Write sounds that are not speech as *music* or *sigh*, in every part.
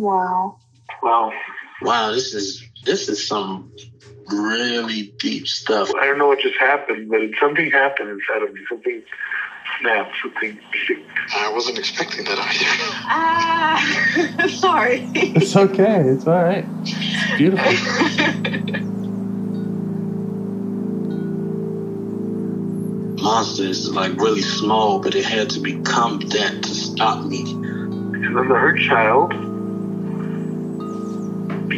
Wow. Wow. Wow, this is this is some really deep stuff. I don't know what just happened, but something happened inside of me. Something snapped. Something. I wasn't expecting that either. Ah, *laughs* sorry. It's okay. It's all right. It's beautiful. Monsters is like really small, but it had to become that to stop me. Because I'm the hurt child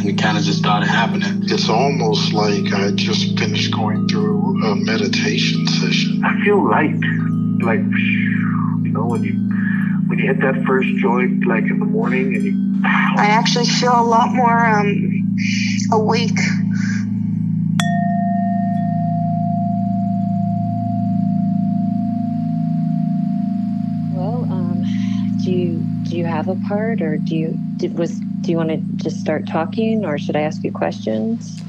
and it kind of just started happening. It's almost like I just finished going through a meditation session. I feel light. Like, you know, when you when you hit that first joint, like in the morning, and you I actually feel a lot more um awake. Well, um, do you do you have a part, or do you did, was do you want to just start talking, or should I ask you questions?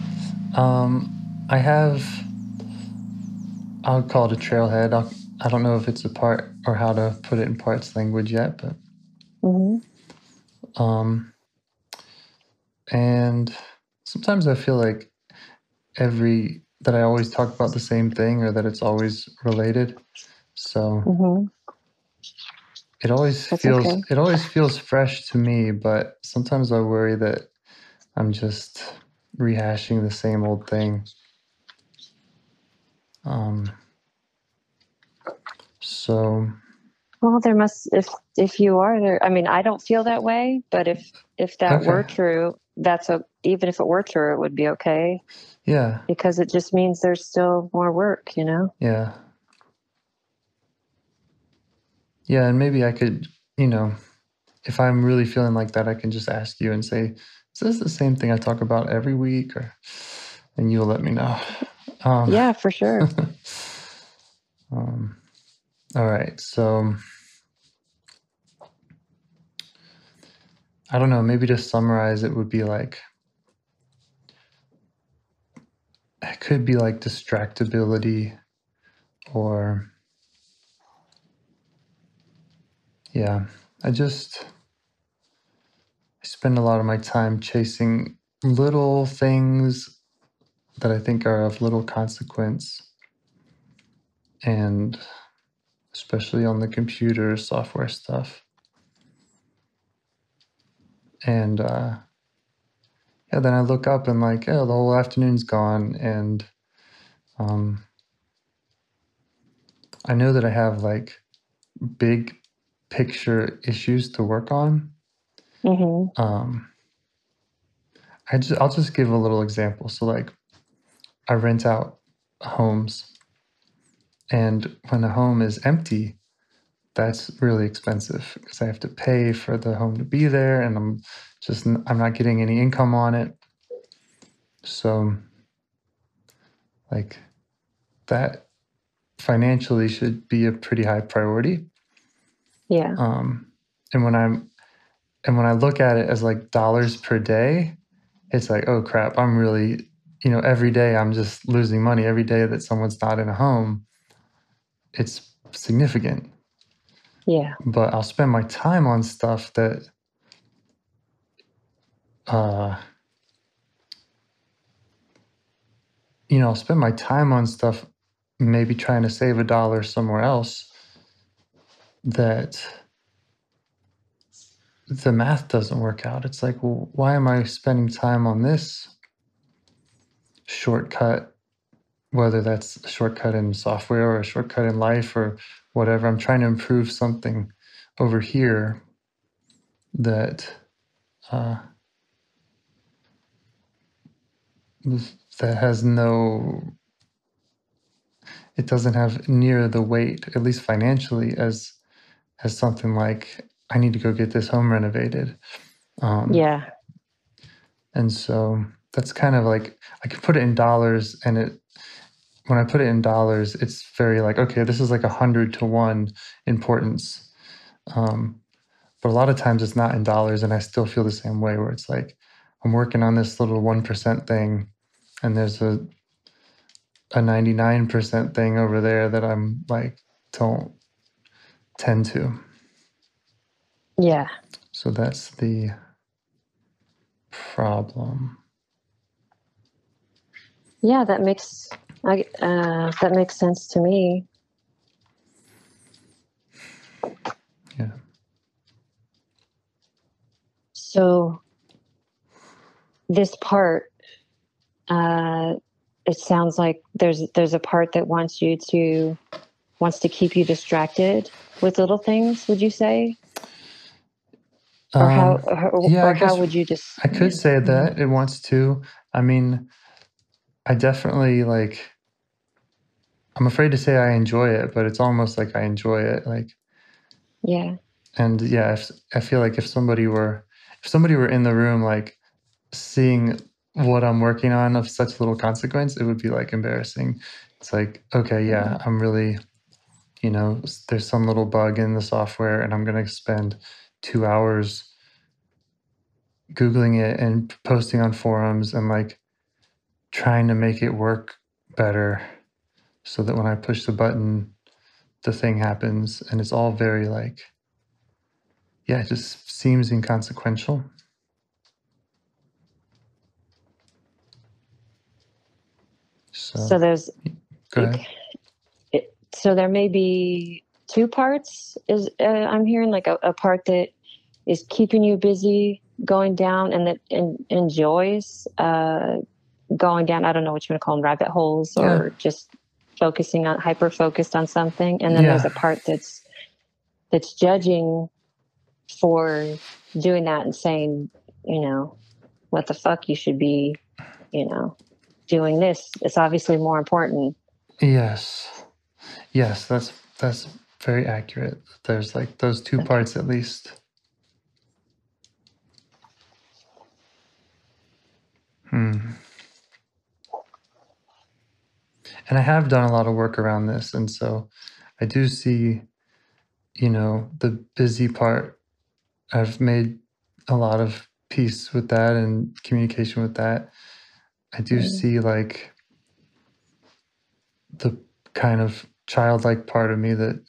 Um, I have. I'll call it a trailhead. I'll, I don't know if it's a part or how to put it in parts language yet, but Mm-hmm. um, and sometimes I feel like every that I always talk about the same thing or that it's always related. So Mm-hmm. It always That's feels okay. it always feels fresh to me, but sometimes I worry that I'm just rehashing the same old thing. Um, so Well, there must if if you are there. I mean, I don't feel that way, but if if that were true, that's a even if it were true, it would be okay yeah, because it just means there's still more work. You know. yeah, yeah, and maybe I could, you know, if I'm really feeling like that, I can just ask you and say, "Is this the same thing I talk about every week?" Or, and you'll let me know. Um, Yeah, for sure. *laughs* um, all right. So I don't know. Maybe to summarize, it would be like it could be like distractibility or yeah. I just I spend a lot of my time chasing little things that I think are of little consequence and especially on the computer software stuff. And uh, yeah, then I look up and like, oh, the whole afternoon's gone, and um, I know that I have like big picture issues to work on. hmm Um, I just I'll just give a little example. So like, I rent out homes, and when a home is empty, that's really expensive because I have to pay for the home to be there, and I'm just I'm not getting any income on it. So, like, that financially should be a pretty high priority. Yeah. Um, and when I'm and when I look at it as like dollars per day, it's like, oh crap, I'm really, you know, every day I'm just losing money. Every day that someone's not in a home, it's significant. Yeah. But I'll spend my time on stuff that uh you know, I'll spend my time on stuff, maybe trying to save a dollar somewhere else that the math doesn't work out. It's like, well, why am I spending time on this shortcut, whether that's a shortcut in software or a shortcut in life or whatever? I'm trying to improve something over here that uh, that has no it doesn't have near the weight at least financially as as something like i need to go get this home renovated um, Yeah. and so that's kind of like i could put it in dollars and it when i put it in dollars it's very like okay this is like a hundred to one importance um, but a lot of times it's not in dollars and i still feel the same way where it's like i'm working on this little 1% thing and there's a a 99% thing over there that i'm like don't tend to Yeah. so that's the problem Yeah, that makes I uh, that makes sense to me. yeah So this part, uh, it sounds like there's there's a part that wants you to wants to keep you distracted with little things. Would you say, or how, Um, or, yeah, or how would you just? I could say that it wants to. I mean, I definitely like. I'm afraid to say I enjoy it, but it's almost like I enjoy it. Like, Yeah. and yeah, if, I feel like if somebody were, if somebody were in the room, like seeing what I'm working on of such little consequence, it would be like embarrassing. It's like, okay, yeah, I'm really, you know, there's some little bug in the software, and I'm gonna spend two hours googling it and posting on forums and like trying to make it work better so that when I push the button, the thing happens. And it's all very like, yeah, it just seems inconsequential. So, So there's go ahead. So there may be two parts is uh, i'm hearing like a, a part that is keeping you busy going down and that en- enjoys uh, going down i don't know what you want to call them rabbit holes or just focusing on hyper focused on something. And then there's a part that's that's judging for doing that and saying you know what the fuck you should be you know doing this. It's obviously more important. Yes. Yes, that's that's very accurate. There's like those two parts at least. Hmm. And I have done a lot of work around this, and so I do see, you know, the busy part. I've made a lot of peace with that and communication with that. I do Mm. see like the kind of childlike part of me that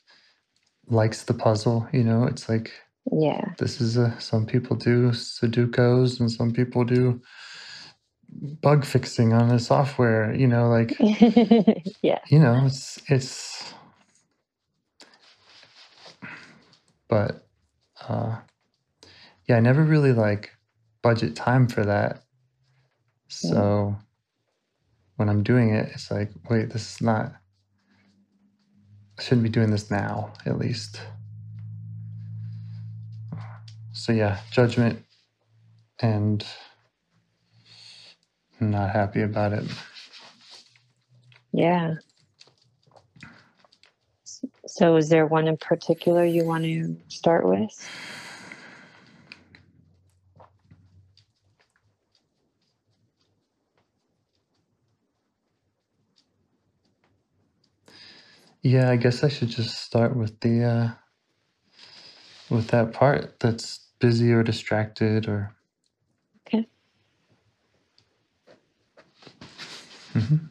likes the puzzle. You know, it's like yeah this is a some people do Sudokus and some people do bug fixing on the software. You know, like *laughs* yeah you know, it's it's. But uh, yeah, I never really like budget time for that. So when I'm doing it, it's like, wait, this is not. Shouldn't be doing this now, at least. So yeah, judgment and not happy about it. Yeah. So, is there one in particular you want to start with? Yeah, I guess I should just start with the uh with that part that's busy or distracted or Okay. Mhm.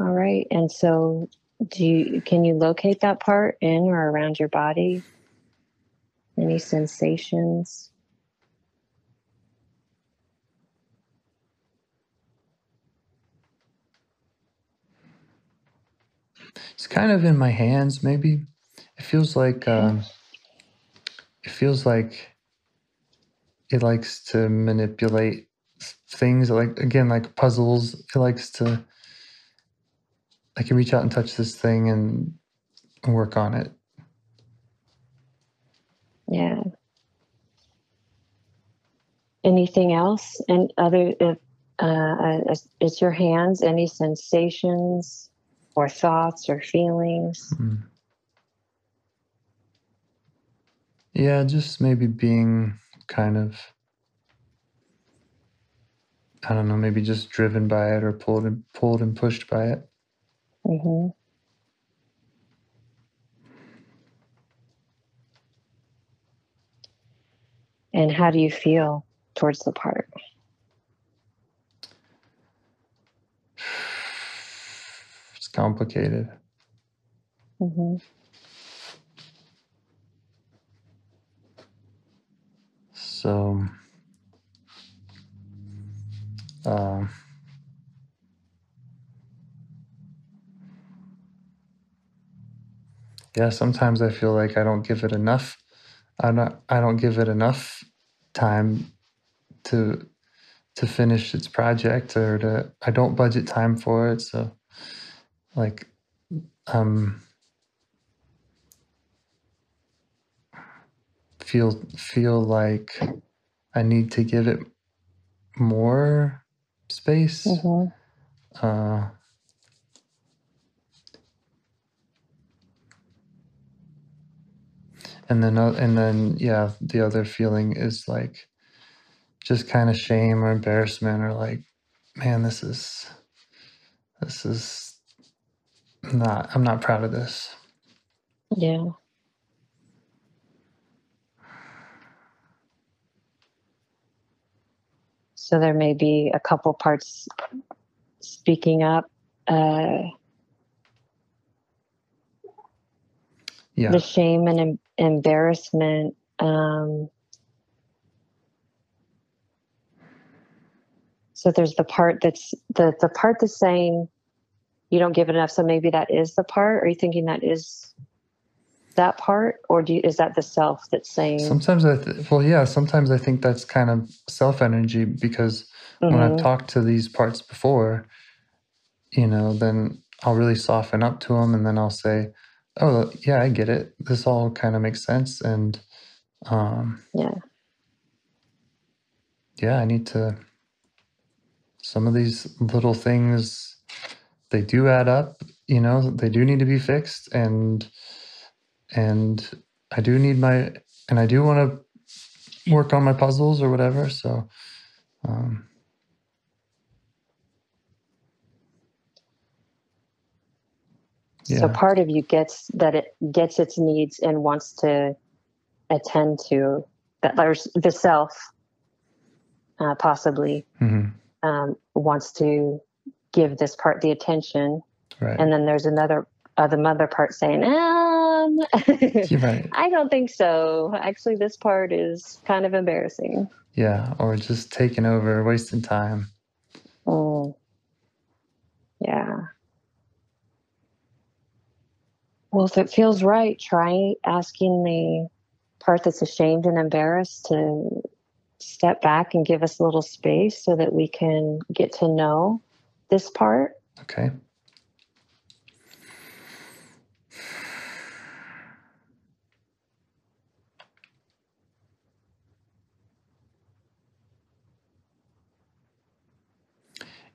All right. And so, do you can you locate that part in or around your body? Any sensations? It's kind of in my hands. Maybe it feels like um, it feels like it likes to manipulate things. Like again, like puzzles. It likes to. I can reach out and touch this thing and work on it. Yeah. Anything else? And other, if uh, it's- it's your hands, any sensations or thoughts or feelings? Mm. Yeah, just maybe being kind of, I don't know, maybe just driven by it or pulled and pulled and pushed by it. hmm And how do you feel towards the part? *sighs* Complicated. hmm So, um, yeah, sometimes I feel like I don't give it enough. I don't. I don't give it enough time to to finish its project, or to. I don't budget time for it. So, like, um, feel feel like I need to give it more space. hmm Uh, and then uh, and then yeah, the other feeling is like just kind of shame or embarrassment or like, man, this is this is not. I'm not proud of this. Yeah. So there may be a couple parts speaking up. Uh, Yeah, the shame and em- embarrassment. Um, so there's the part that's the the part that's saying you don't give it enough. So maybe that is the part. Are you thinking that is that part, or do you, is that the self that's saying? sometimes I th- well, yeah, sometimes I think that's kind of self energy because when I've Mhm. talked to these parts before, you know, then I'll really soften up to them and then I'll say, oh, yeah, I get it. This all kind of makes sense. And um, Yeah. yeah, I need to, some of these little things, they do add up, you know, they do need to be fixed. And, and I do need my, and I do want to work on my puzzles or whatever. So, um, So part of you gets that it gets its needs and wants to attend to that. There's the self, uh, possibly mhm, um, wants to give this part the attention, right. and then there's another uh, the mother part saying, um, *laughs* right. "I don't think so. Actually, this part is kind of embarrassing." Yeah. Or just taking over, wasting time. Oh, Yeah. Well, if it feels right, try asking the part that's ashamed and embarrassed to step back and give us a little space so that we can get to know this part. Okay.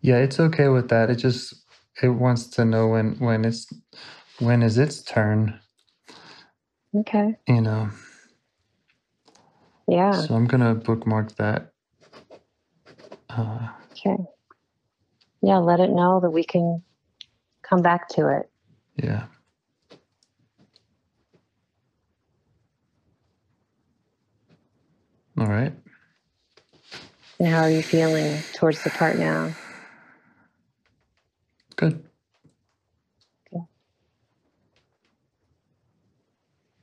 Yeah, it's okay with that. It just it wants to know when when it's when is its turn, Okay. you know. Yeah. So I'm gonna bookmark that. Uh, Okay. Yeah. Let it know that we can come back to it. yeah. All right. And how are you feeling towards the part now? Good. Okay.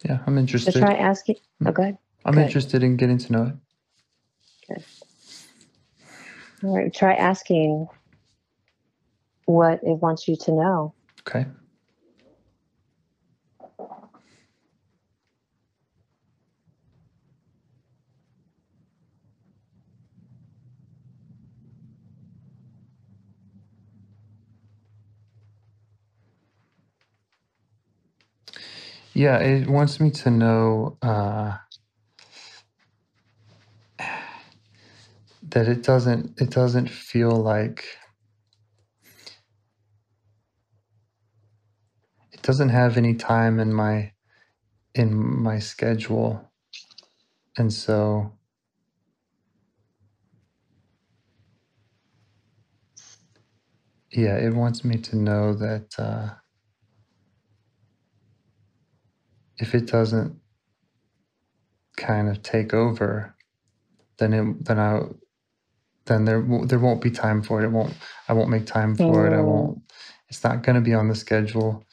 Yeah, I'm So interested. try asking. Hmm. Oh, go ahead. I'm good. interested in getting to know it. All right. Try asking what it wants you to know. Okay. Yeah, it wants me to know uh, *sighs* that it doesn't it doesn't feel like doesn't have any time in my in my schedule, and so yeah, it wants me to know that uh, if it doesn't kind of take over, then it then I then there there won't be time for it. It won't. I won't make time for it. I Mm. won't. It's not going to be on the schedule.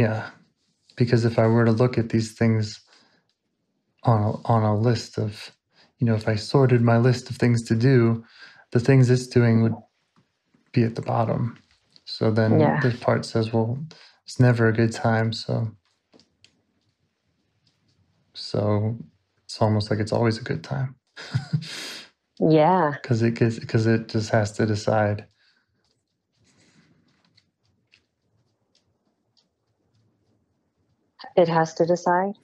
Yeah, because if I were to look at these things on a, on a list of, you know, if I sorted my list of things to do, the things it's doing would be at the bottom. So then Yeah. this part says, well, it's never a good time. So so it's almost like it's always a good time *laughs* Yeah. because it because it just has to decide. It has to decide.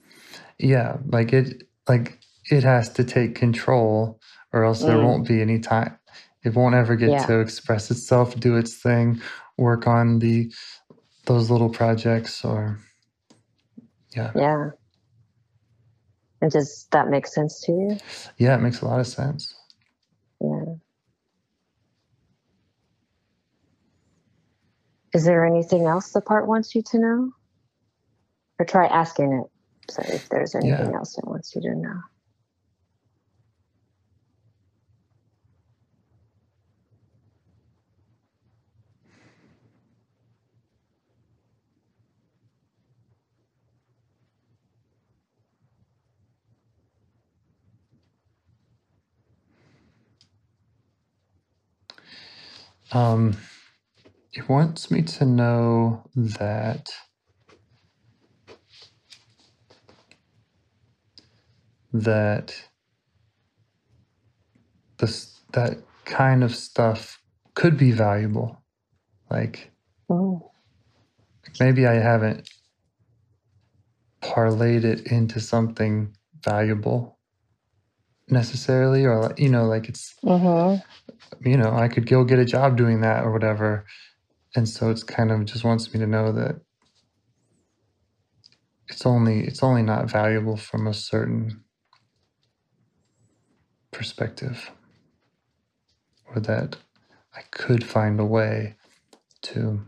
Yeah, like it like it has to take control or else there Mm. won't be any time. It won't ever get Yeah. to express itself, do its thing, work on the those little projects or yeah. Yeah. And does that make sense to you? Yeah, it makes a lot of sense. Yeah. Is there anything else the part wants you to know? Or try asking it. So if there's anything Yeah. else it wants you to know. Um it wants me to know that that this that kind of stuff could be valuable. Like Oh, maybe I haven't parlayed it into something valuable necessarily or like, you know like it's mm-hmm. you know I could go get a job doing that or whatever and so it's kind of just wants me to know that it's only it's only not valuable from a certain perspective or that I could find a way to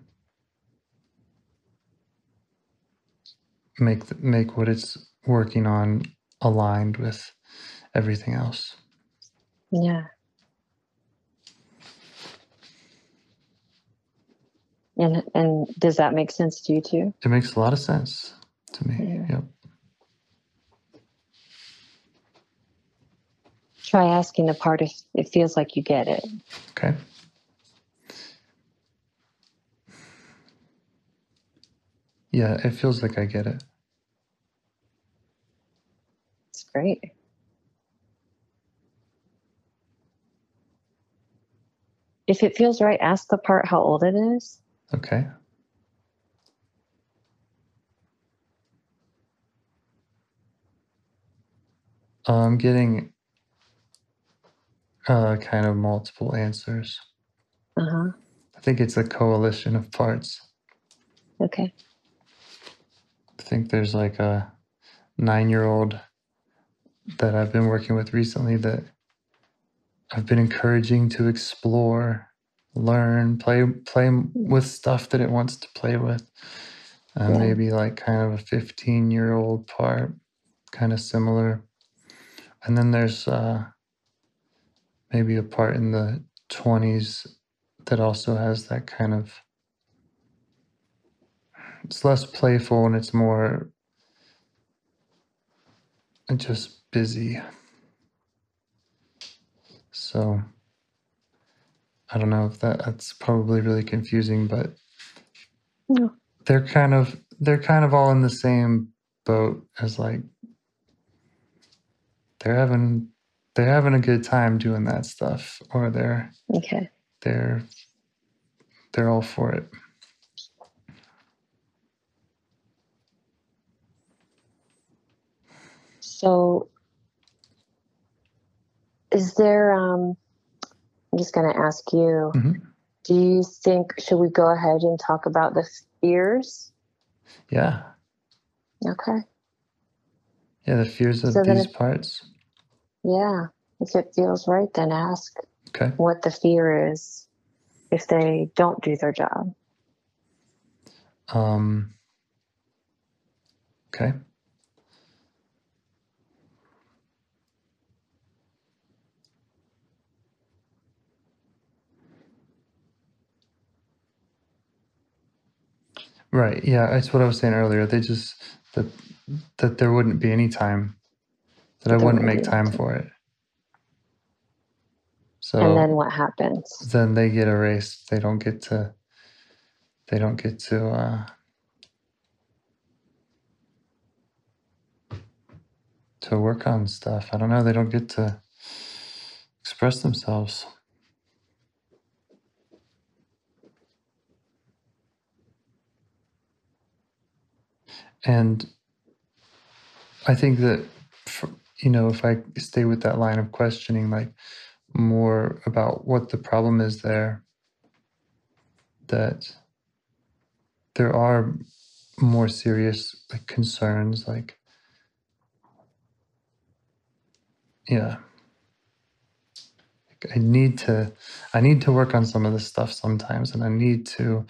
make the, make what it's working on aligned with everything else. Yeah. And and does that make sense to you too? It makes a lot of sense to me. Yeah. Yep. Try asking the part if it feels like you get it. Okay. Yeah, it feels like I get it. It's great. If it feels right, ask the part how old it is. Okay. I'm getting uh, kind of multiple answers. Uh huh. I think it's a coalition of parts. Okay. I think there's like a nine year old that I've been working with recently that I've been encouraging to explore, learn, play play with stuff that it wants to play with. Uh, Yeah. Maybe like kind of a 15 year old part, kind of similar. And then there's uh, maybe a part in the 20s that also has that kind of it's less playful and it's more just busy. So I don't know if that that's probably really confusing, but No. they're kind of they're kind of all in the same boat as like they're having they're having a good time doing that stuff or they're okay. they're they're all for it. So is there um i'm just going to ask you mm-hmm. do you think should we go ahead and talk about the fears? Yeah. Okay. Yeah the fears of so these if, parts. Yeah. If it feels right, then ask Okay. what the fear is if they don't do their job. Um, okay. Right. Yeah, that's what I was saying earlier. They just that that there wouldn't be any time that I wouldn't make time for it. So and then what happens? then they get erased. They don't get to. They don't get to. Uh, to work on stuff. I don't know. They don't get to express themselves. And I think that, for, you know, if I stay with that line of questioning, like more about what the problem is there, that there are more serious like concerns, like yeah, I need to, I need to work on some of this stuff sometimes, and I need to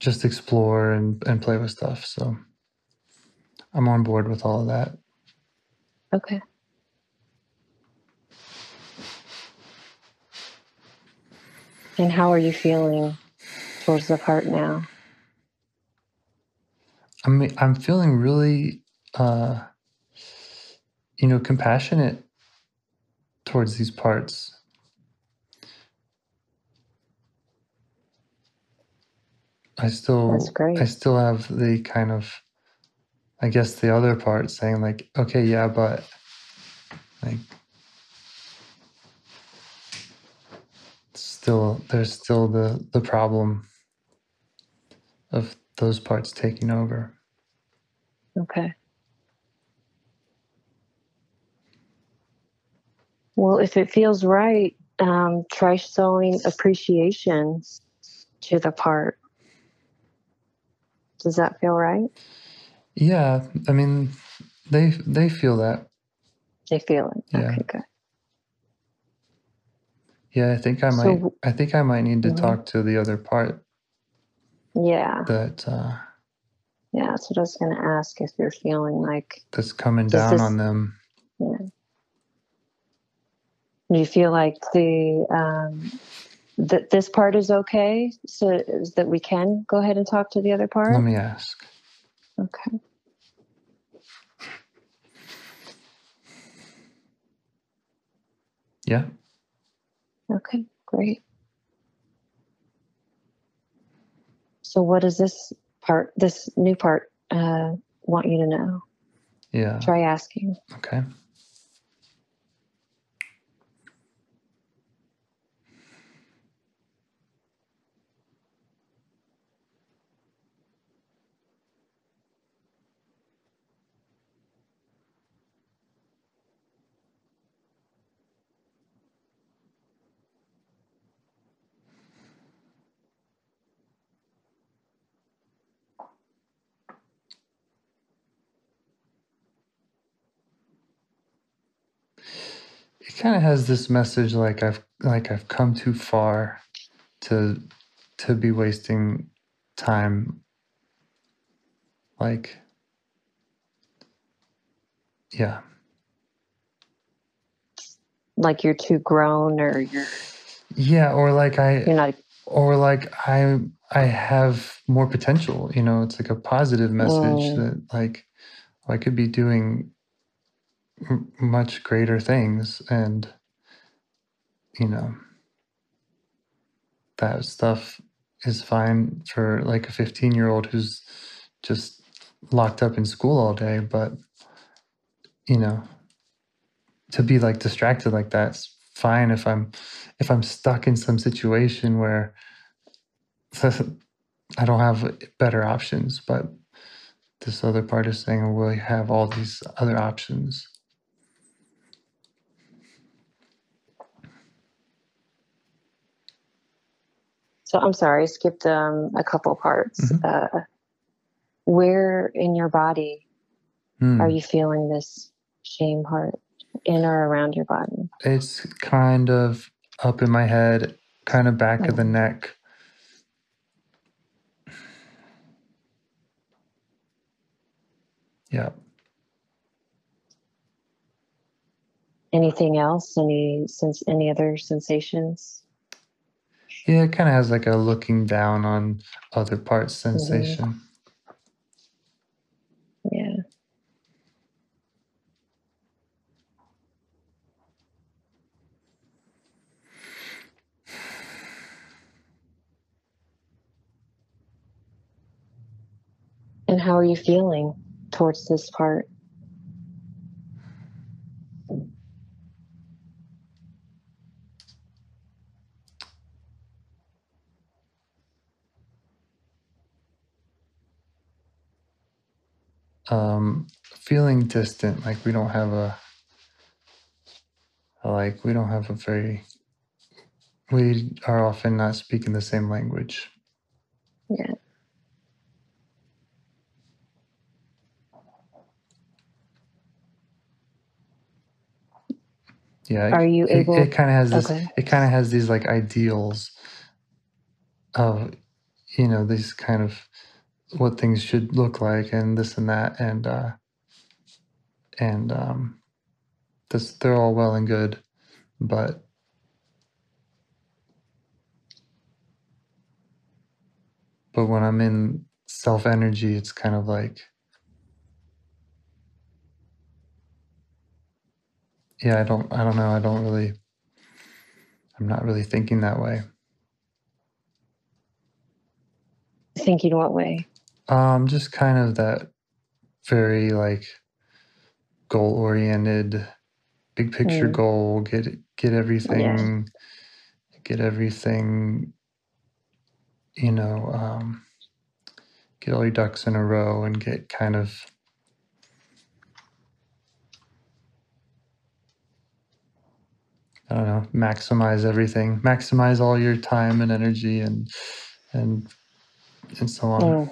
just explore and and play with stuff. So I'm on board with all of that. Okay. And how are you feeling towards the part now? I mean, I'm feeling really, uh, you know, compassionate towards these parts. I still, I still have the kind of, I guess, the other part saying like, okay, yeah, but like, still, there's still the the problem of those parts taking over. Okay. Well, if it feels right, um, try showing appreciation to the part. Does that feel right? Yeah, I mean, they they feel that. They feel it. Yeah. Okay, good. Yeah, I think I might. So- I think I might need to Mhm. talk to the other part Yeah, that uh, yeah. That's what I was going to ask if you're feeling like, that's coming down this- on them. Yeah. do you feel like the um, that this part is okay, so is that we can go ahead and talk to the other part? Let me ask. Okay. Yeah. Okay, great. So, what does this part, this new part, uh, want you to know? Yeah. Try asking. Okay. Kind of has this message like I've like I've come too far to to be wasting time like yeah Like you're too grown, or you're yeah or like i you're not. or like i i have more potential you know it's like a positive message Mm. that like i could be doing much greater things and you know that stuff is fine for like a 15 year old who's just locked up in school all day but you know to be like distracted like that's fine if i'm if i'm stuck in some situation where *laughs* i don't have better options but this other part is saying, you have all these other options. So I'm sorry, I skipped um, a couple parts. Mhm. Uh, where in your body Hmm. are you feeling this shame heart in or around your body? It's kind of up in my head, kind of back of the neck. Yeah. Anything else? Any sense? Any other sensations? Yeah, it kind of has like a looking down on other parts mm-hmm. sensation. Yeah. And how are you feeling towards this part? Um, feeling distant, like we don't have a, like we don't have a very, we are often not speaking the same language. Yeah. Yeah. Are you it, able- It kind of has this. Okay. It kind of has these like ideals of, you know, these kind of what things should look like and this and that and uh and um this they're all well and good but but when i'm in self energy it's kind of like yeah i don't i don't know i don't really i'm not really thinking that way Thinking what way? Um, just kind of that very like goal oriented, big picture Mm. goal. Get get everything, get everything. You know, um, get all your ducks in a row and get kind of. I don't know. Maximize everything. Maximize all your time and energy and and and so on. Mm.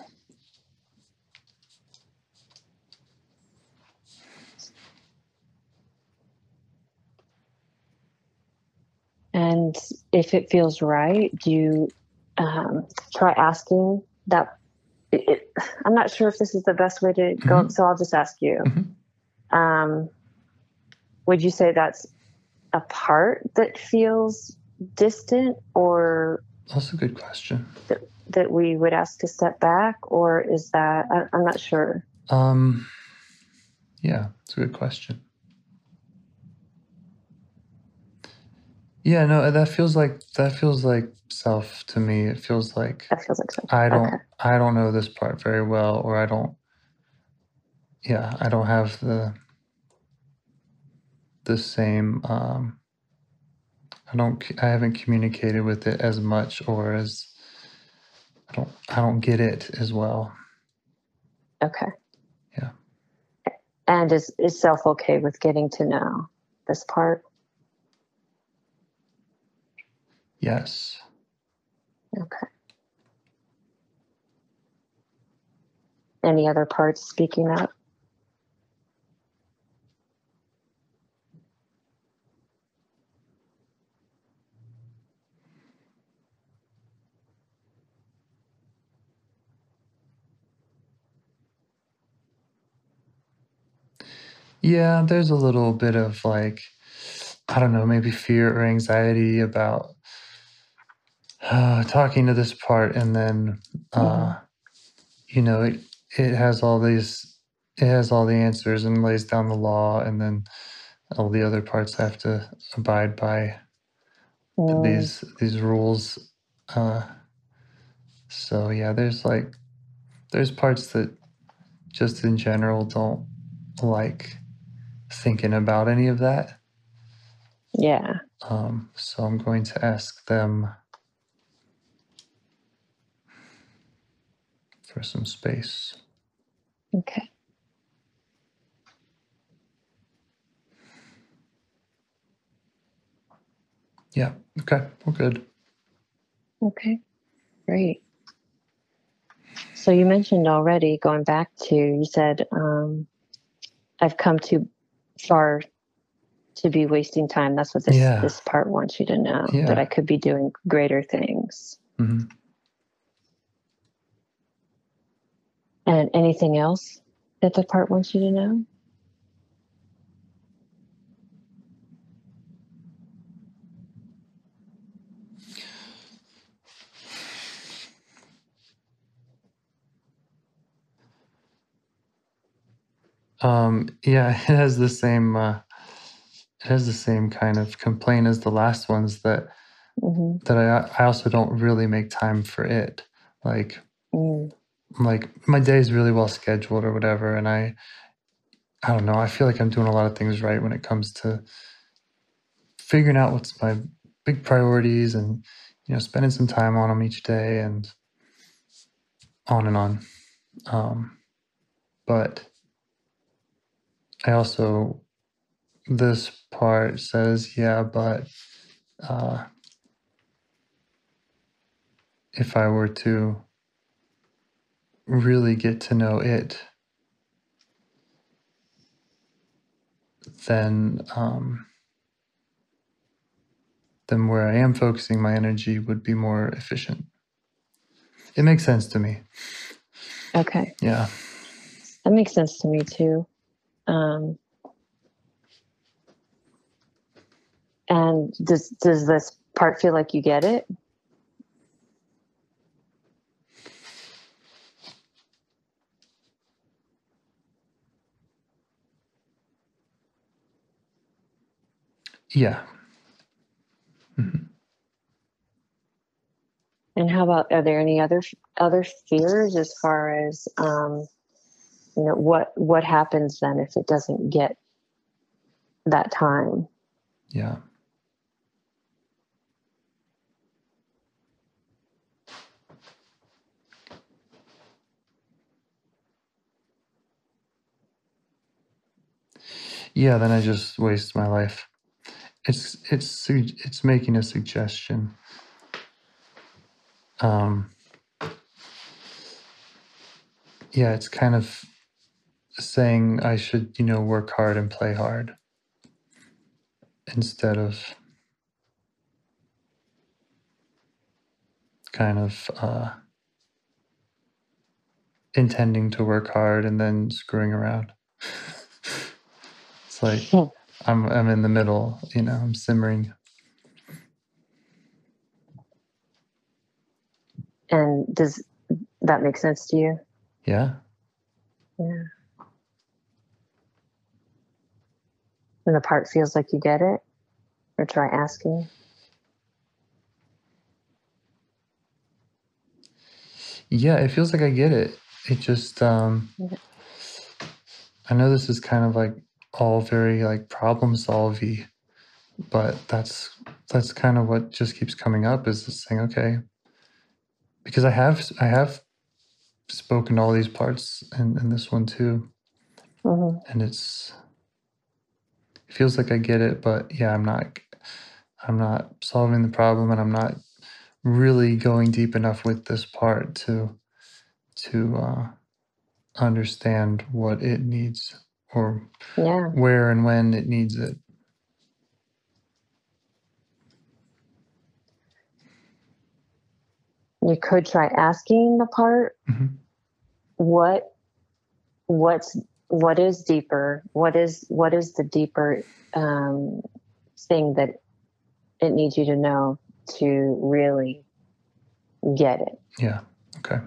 And if it feels right, do you um, try asking that? It, it, I'm not sure if this is the best way to go, Mhm. so I'll just ask you. Mhm. Um, would you say that's a part that feels distant, or That's a good question. that we would ask to step back, or is that I, I'm not sure. Um, yeah, it's a good question. Yeah, no, that feels like that feels like self to me. It feels like That feels like something. I don't Okay. I don't know this part very well, or I don't. Yeah, I don't have the the same. Um, I don't. c- I haven't communicated with it as much, or as I don't. I don't get it as well. Okay. Yeah. And is is self okay with getting to know this part? Yes. Okay. Any other parts speaking up? Yeah, there's a little bit of like, I don't know, maybe fear or anxiety about uh, talking to this part, and then, uh, you know, it it has all these, it has all the answers and lays down the law, and then all the other parts have to abide by Mm, these these rules. Uh, so yeah, there's like, there's parts that just in general don't like thinking about any of that. yeah. Um, so I'm going to ask them for some space. Okay. Yeah. Okay. We're good. Okay. Great. So you mentioned already going back to you said um, I've come too far to be wasting time. That's what this Yeah. this part wants you to know Yeah. that I could be doing greater things. hmm And anything else that the part wants you to know? Um, yeah, *laughs* it has the same. Uh, it has the same kind of complaint as the last ones that hmm that I I also don't really make time for it. Like Mm. Like my day is really well scheduled or whatever, and I I don't know. I feel like I'm doing a lot of things right when it comes to figuring out what's my big priorities and you know spending some time on them each day and on and on. Um, but I also this part says yeah, but uh, if I were to really get to know it, then um, then where I am focusing my energy would be more efficient. It makes sense to me. Okay. Yeah. That makes sense to me too. Um, and does does this part feel like you get it? Yeah. Mhm. And how about are there any other other fears as far as um, you know what what happens then if it doesn't get that time? Yeah. Yeah, then I just waste my life. It's it's it's making a suggestion. Um yeah, it's kind of saying I should, you know, work hard and play hard instead of kind of uh, intending to work hard and then screwing around. *laughs* it's like Hmm. I'm I'm in the middle, you know, I'm simmering. And does that make sense to you? Yeah. Yeah. And the part feels like you get it, or try asking. Yeah, it feels like I get it. It just um Yeah. I know this is kind of like all very like problem solvy, but that's that's kind of what just keeps coming up is this thing, okay. Because I have I have spoken all these parts and, in this one too. hmm And it's it feels like I get it, but yeah, I'm not I'm not solving the problem and I'm not really going deep enough with this part to to uh, understand what it needs or Yeah. where and when it needs it. You could try asking the part Mhm. what what's what is deeper what is what is the deeper um, thing that it needs you to know to really get it Yeah. Okay.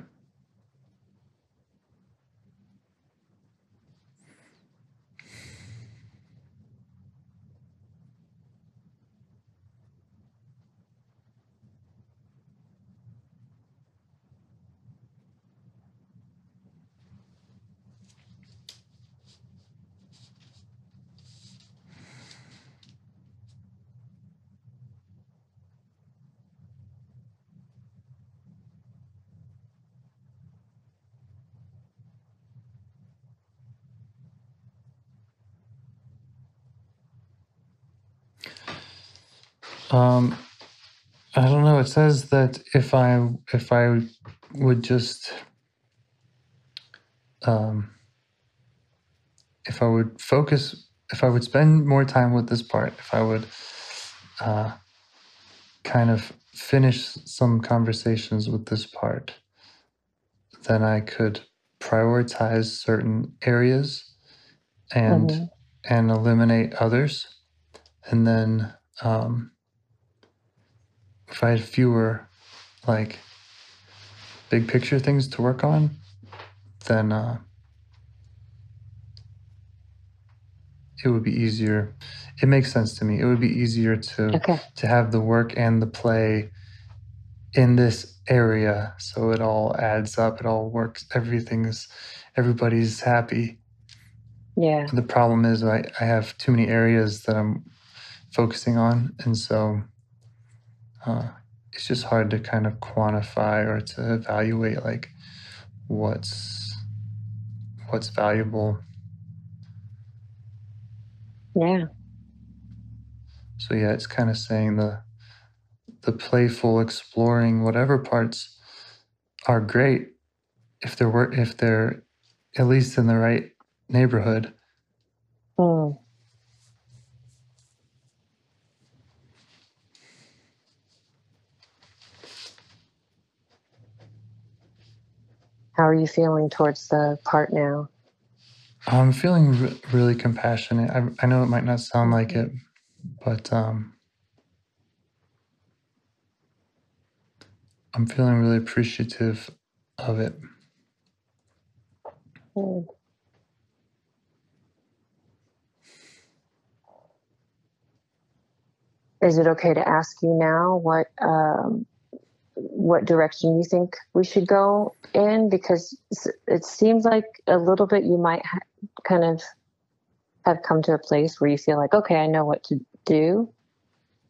Um, I don't know. It says that if I if I would just um, if I would focus, if I would spend more time with this part, if I would uh, kind of finish some conversations with this part, then I could prioritize certain areas and hmm and eliminate others, and then um, if I had fewer like big picture things to work on, then uh, it would be easier. It makes sense to me. It would be easier to Okay. to have the work and the play in this area, so it all adds up. It all works. Everything's everybody's happy. Yeah. The problem is I, I have too many areas that I'm focusing on, and so uh, it's just hard to kind of quantify or to evaluate like what's what's valuable. Yeah. So yeah, it's kind of saying the the playful, exploring, whatever parts are great if they're if they're at least in the right neighborhood. Mm. How are you feeling towards the part now? I'm feeling re- really compassionate. I, I know it might not sound like it, but um, I'm feeling really appreciative of it. Is it okay to ask you now what um, what direction you think we should go in? Because it seems like a little bit you might ha- kind of have come to a place where you feel like, okay, I know what to do.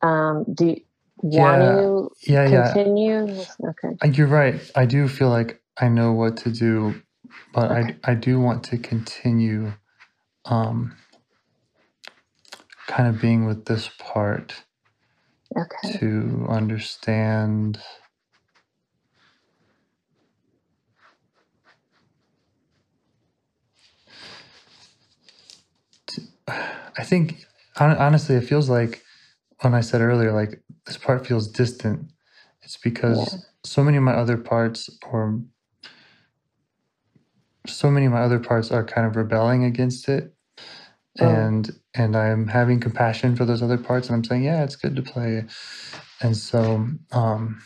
Um, do you want Yeah, to yeah, yeah. continue? Okay. Uh, You're right. I do feel like I know what to do, but Okay. I I do want to continue, um, kind of being with this part Okay. to understand. I think honestly, it feels like when I said earlier, like this part feels distant. It's Yeah. because so many of my other parts, or so many of my other parts, are kind of rebelling against it, Mm. and and I'm having compassion for those other parts, and I'm saying, yeah, it's good to play, and so um,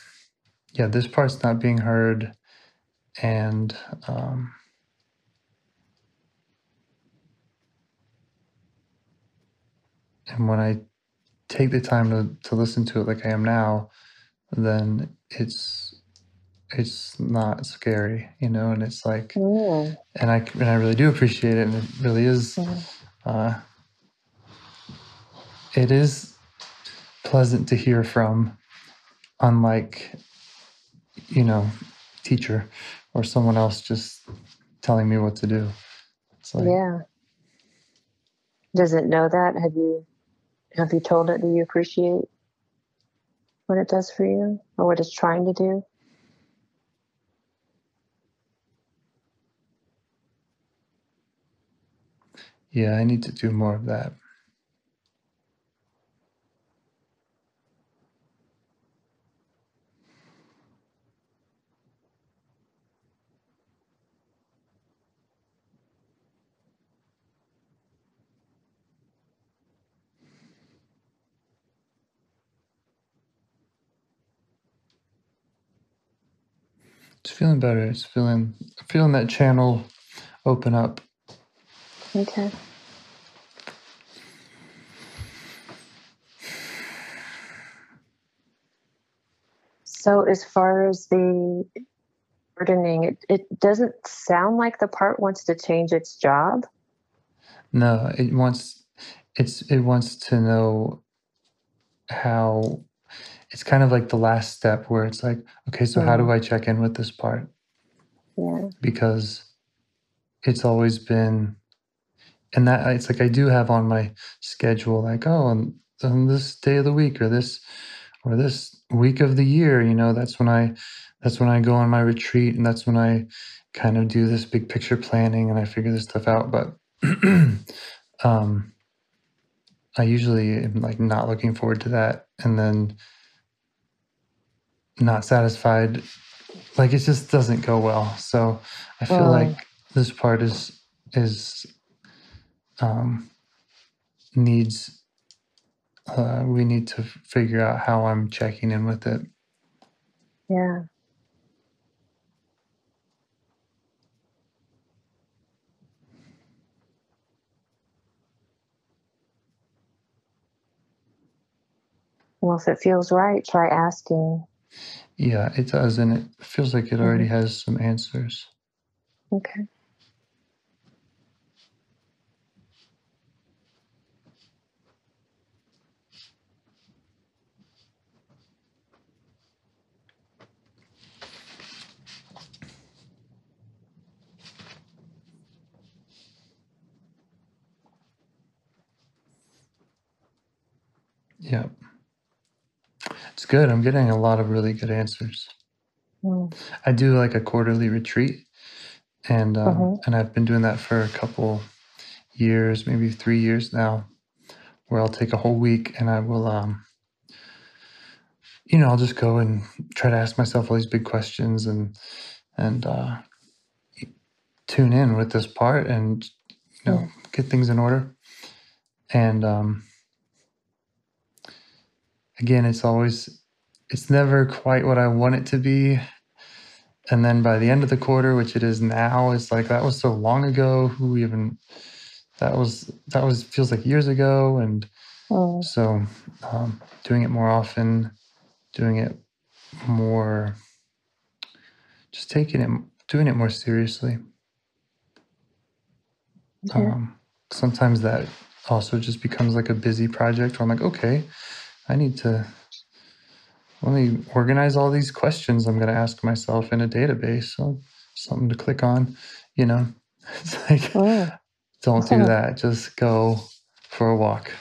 yeah, this part's not being heard, and um, and when I take the time to, to listen to it like I am now, then it's it's not scary, you know, and it's like, Mm. and I and I really do appreciate it, and it really is, Mm. uh, it is pleasant to hear from, unlike you know, teacher or someone else just telling me what to do. It's like, Yeah. Does it know that? Have you have you told it that you appreciate what it does for you or what it's trying to do? yeah, I need to do more of that. It's feeling better. It's feeling feeling that channel open up. Okay. So as far as the burdening, it, it doesn't sound like the part wants to change its job. No, it wants it's it wants to know how it's kind of like the last step where it's like, okay, so how do Mm. I check in with this part? Yeah. Because it's always been and that it's like I do have on my schedule like, oh, on on this day of the week or this or this week of the year, you know, that's when I that's when I go on my retreat and that's when I kind of do this big picture planning and I figure this stuff out. But *clears throat* um I usually am like not looking forward to that and then not satisfied. Like it just doesn't go well. So I feel Mm. like this part is is um needs uh we need to figure out how I'm checking in with it. Yeah. Well, if it feels right, try asking. Yeah, it does and it feels like it already mm-hmm. has some answers. Okay. Yeah. It's good. I'm getting a lot of really good answers. Mm. I do like a quarterly retreat, and um, Mhm. and I've been doing that for a couple years, maybe three years now, where I'll take a whole week and I will, um, you know, I'll just go and try to ask myself all these big questions and and uh, tune in with this part and you know get things in order. And um, again, it's always it's never quite what I want it to be. And then by the end of the quarter, which it is now, it's like that was so long ago. Who even that was that was feels like years ago. And Mm. so um, doing it more often, doing it more, just taking it, doing it more seriously. Okay. Um, sometimes that also just becomes like a busy project where I'm like, okay, I need to let me organize all these questions I'm going to ask myself in a database. So something to click on, you know. *laughs* It's like, Mm. don't do that. Just go for a walk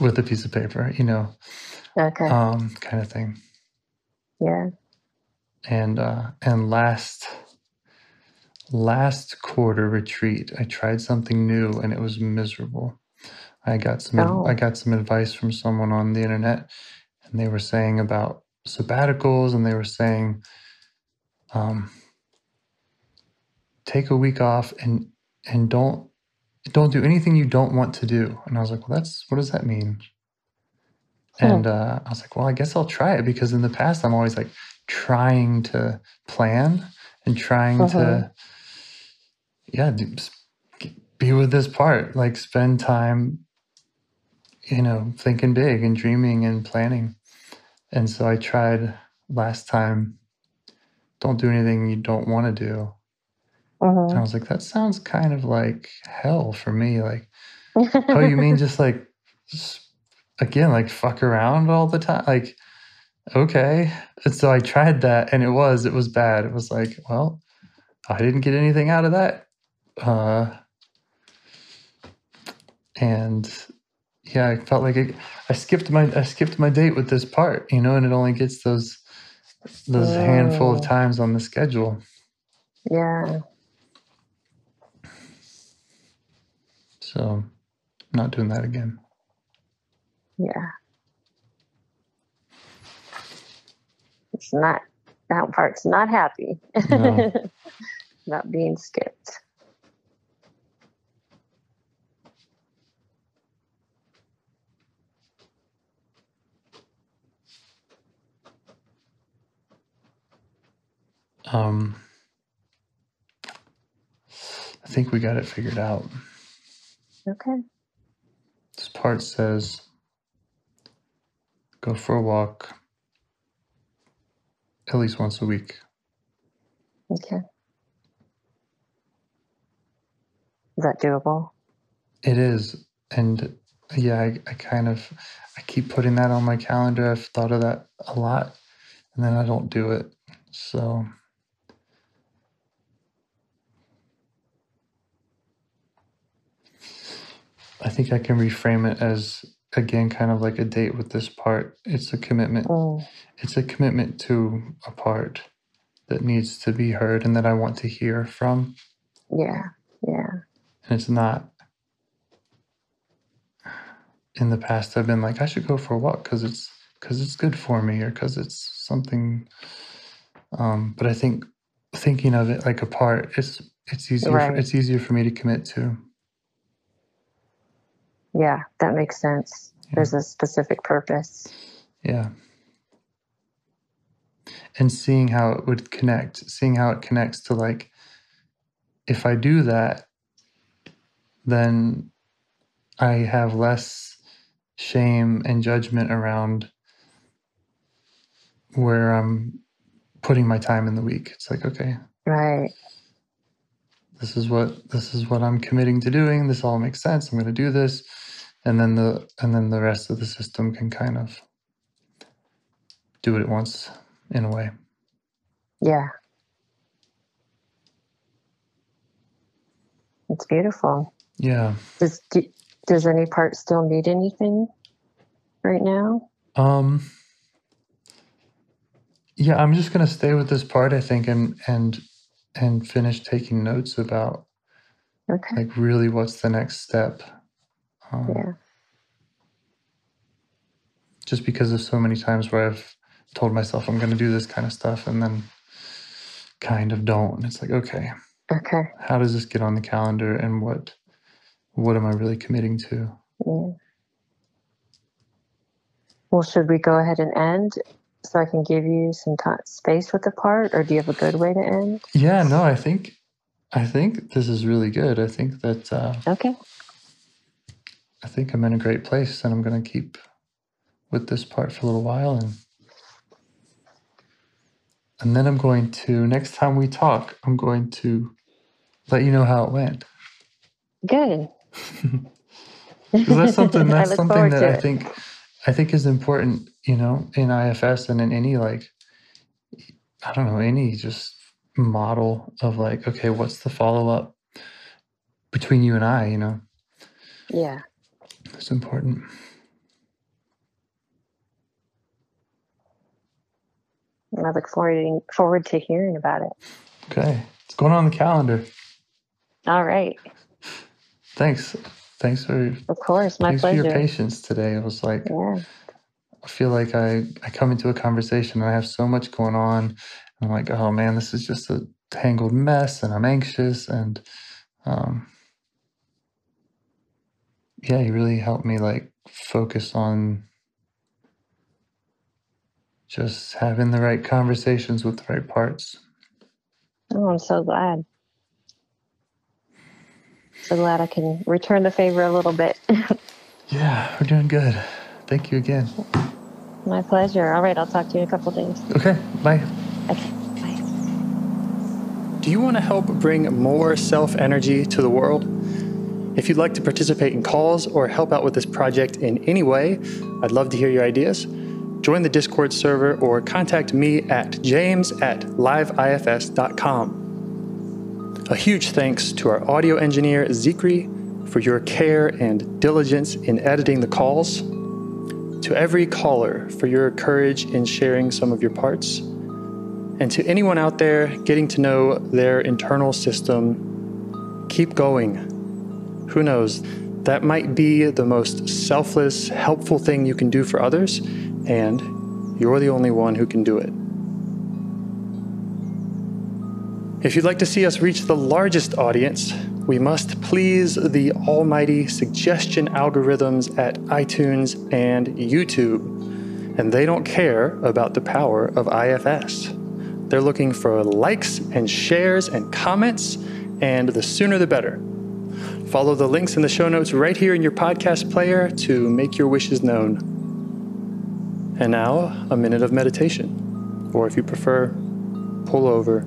with a piece of paper, you know, Okay. um, kind of thing. yeah. And uh, and last last quarter retreat, I tried something new and it was miserable. I got some ad- Oh. I got some advice from someone on the internet, and they were saying about sabbaticals, and they were saying, um, take a week off and and don't don't do anything you don't want to do. And I was like, well, that's what does that mean? And uh, I was like, well, I guess I'll try it because in the past I'm always like trying to plan and trying to, yeah, do, s- be with this part, like spend time, you know, thinking big and dreaming and planning. And so I tried last time, don't do anything you don't want to do. And I Mhm. was like, that sounds kind of like hell for me. Like, *laughs* oh, you mean just like, s- again, like fuck around all the time? Like, okay. And so I tried that and it was, it was bad. It was like, well, I didn't get anything out of that. Uh, and yeah, I felt like it, I skipped my, I skipped my date with this part, you know, and it only gets those, those handful of times on the schedule. yeah. So not doing that again. Yeah. It's not that part's not happy. No. *laughs* Not being skipped. Um, I think we got it figured out. Okay. This part says go for a walk at least once a week. Okay. Is that doable? It is. And yeah, I, I kind of I keep putting that on my calendar. I've thought of that a lot and then I don't do it. So I think I can reframe it as again kind of like a date with this part. It's a commitment. Mm, It's a commitment to a part that needs to be heard and that I want to hear from. yeah. Yeah. And it's not in the past I've been like I should go for a walk cuz it's cuz it's good for me or cuz it's something um but I think thinking of it like a part it's it's easier for, it's easier for me to commit to. Yeah. That makes sense. There's a specific purpose. Yeah. And seeing how it would connect, seeing how it connects to like, if I do that, then I have less shame and judgment around where I'm putting my time in the week. It's like, okay, Right. This is what this is what I'm committing to doing. This all makes sense. I'm going to do this, and then the and then the rest of the system can kind of do what it wants in a way. Yeah. It's beautiful. Yeah. Does do, does any part still need anything right now? Um. Yeah, I'm just going to stay with this part, I think, and and and finish taking notes about Okay. like really what's the next step. Um, Yeah. Just because of so many times where I've told myself I'm going to do this kind of stuff and then kind of don't. And it's like, okay, Okay. how does this get on the calendar and what what am I really committing to? Yeah. Well, should we go ahead and end so I can give you some time, space with the part, or do you have a good way to end? Yeah, no, I think I think this is really good. I think that uh, Okay. I think I'm in a great place and I'm going to keep with this part for a little while and and then I'm going to next time we talk, I'm going to let you know how it went. Good. *laughs* That's something *laughs* that's something that I think I think is important, you know, in IFS and in any like I don't know, any just model of like, okay, what's the follow up between you and I, you know? Yeah. It's important. I look forward forward to hearing about it. Okay. It's going on the calendar. All right. Thanks. Thanks for Of course. My thanks for your patience today. It was like Yeah. I feel like I, I come into a conversation and I have so much going on. I'm like, oh man, this is just a tangled mess and I'm anxious. And um, yeah, you really helped me like focus on just having the right conversations with the right parts. Oh, I'm so glad. So glad I can return the favor a little bit. *laughs* Yeah, we're doing good. Thank you again. My pleasure. All right. I'll talk to you in a couple days. Okay, bye. Okay. Bye. Do you want to help bring more self energy to the world? If you'd like to participate in calls or help out with this project in any way, I'd love to hear your ideas. Join the Discord server or contact me at james at liveifs.com. A huge thanks to our audio engineer, Zikri, for your care and diligence in editing the calls. To every caller for your courage in sharing some of your parts. And to anyone out there getting to know their internal system, keep going. Who knows? That might be the most selfless, helpful thing you can do for others, and you're the only one who can do it. If you'd like to see us reach the largest audience, we must please the almighty suggestion algorithms at iTunes and YouTube. And they don't care about the power of IFS. They're looking for likes and shares and comments, and the sooner the better. Follow the links in the show notes right here in your podcast player to make your wishes known. And now, a minute of meditation. Or if you prefer, pull over.